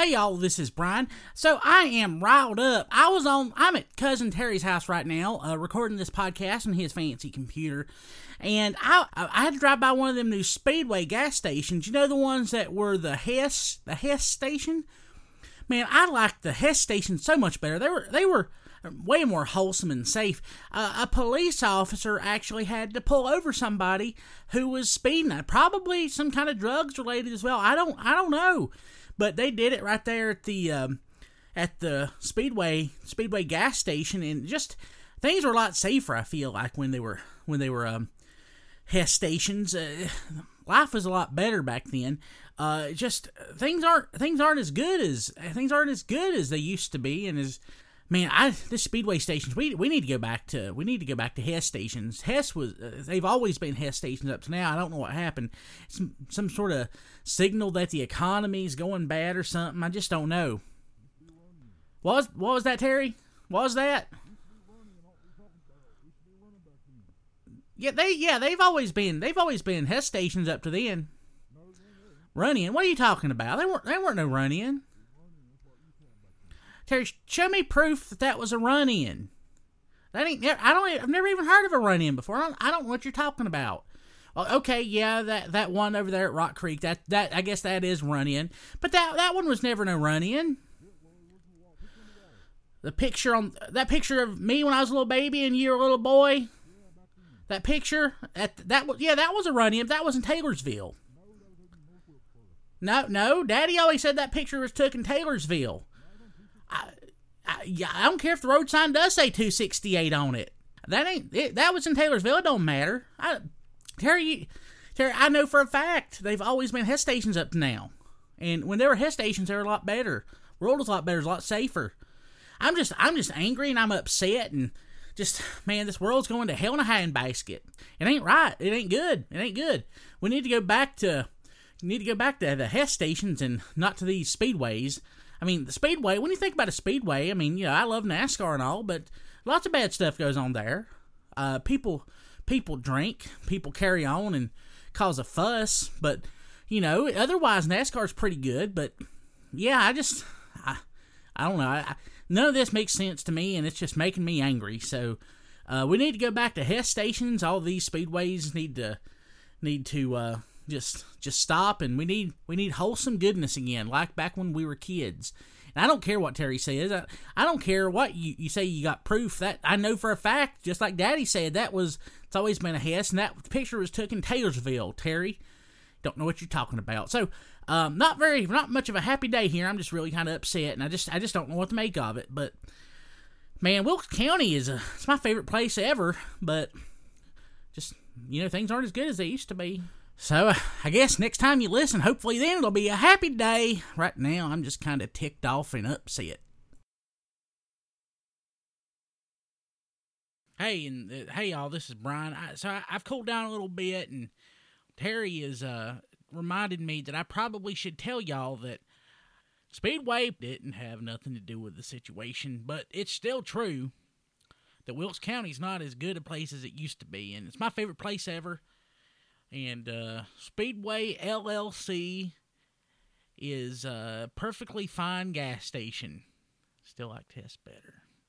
Hey y'all, this is Brian. So I am riled up. I was on. I'm at cousin Terry's house right now, uh, recording this podcast on his fancy computer, and I I had to drive by one of them new Speedway gas stations. You know the ones that were the Hess the Hess station. Man, I liked the Hess station so much better. They were they were way more wholesome and safe. Uh, a police officer actually had to pull over somebody who was speeding. Probably some kind of drugs related as well. I don't I don't know. But they did it right there at the um, at the Speedway Speedway gas station, and just things were a lot safer. I feel like when they were when they were um, Hess stations. Uh, life was a lot better back then. Uh, just things aren't things aren't as good as things aren't as good as they used to be, and as man, I this speedway stations we we need to go back to we need to go back to Hess stations. Hess was uh, they've always been Hess stations up to now. I don't know what happened. Some some sort of signal that the economy is going bad or something. I just don't know. What was what was that Terry? What was that? Yeah, they yeah they've always been they've always been Hess stations up to then. Running? What are you talking about? They weren't they weren't no running. Terry, show me proof that that was a run in. That ain't. I don't. I've never even heard of a run in before. I don't, I don't know what you're talking about. Well, okay, yeah, that that one over there at Rock Creek. That that I guess that is run in. But that that one was never no run in. The picture on that picture of me when I was a little baby and you were a little boy. That picture at that was yeah that was a run in. That was in Taylorsville. No, no, Daddy always said that picture was took in Taylorsville. Yeah, I don't care if the road sign does say 268 on it. That ain't it, that was in Taylorsville. It don't matter. I, Terry, Terry, I know for a fact they've always been Hess stations up to now, and when there were Hess stations, they were a lot better. World was a lot better, it's a lot safer. I'm just I'm just angry and I'm upset and just man, this world's going to hell in a handbasket. It ain't right. It ain't good. It ain't good. We need to go back to need to go back to the Hess stations and not to these speedways I mean, the speedway. When you think about a speedway, I mean, you know, I love NASCAR and all, but lots of bad stuff goes on there. Uh, people people drink, people carry on and cause a fuss, but you know, otherwise NASCAR's pretty good. But yeah, I just I I don't know. I, none of this makes sense to me, and it's just making me angry. So uh, we need to go back to Hess stations. All these speedways need to need to uh, just just stop and we need we need wholesome goodness again, like back when we were kids. And I don't care what Terry says. I, I don't care what you, you say you got proof that I know for a fact, just like Daddy said, that was it's always been a Hess and that picture was taken in Taylorsville, Terry. Don't know what you're talking about. So um, not very not much of a happy day here. I'm just really kinda upset and I just I just don't know what to make of it. But man, Wilkes County is a it's my favorite place ever, but just you know, things aren't as good as they used to be. So I guess next time you listen, hopefully then it'll be a happy day. Right now, I'm just kind of ticked off and upset. Hey, and uh, hey, y'all, this is Brian. I, so I, have cooled down a little bit, and Terry has uh, reminded me that I probably should tell y'all that Speedway didn't have nothing to do with the situation, but it's still true that Wilkes County's not as good a place as it used to be, and it's my favorite place ever. And uh, Speedway LLC is a perfectly fine gas station. Still like Hess better.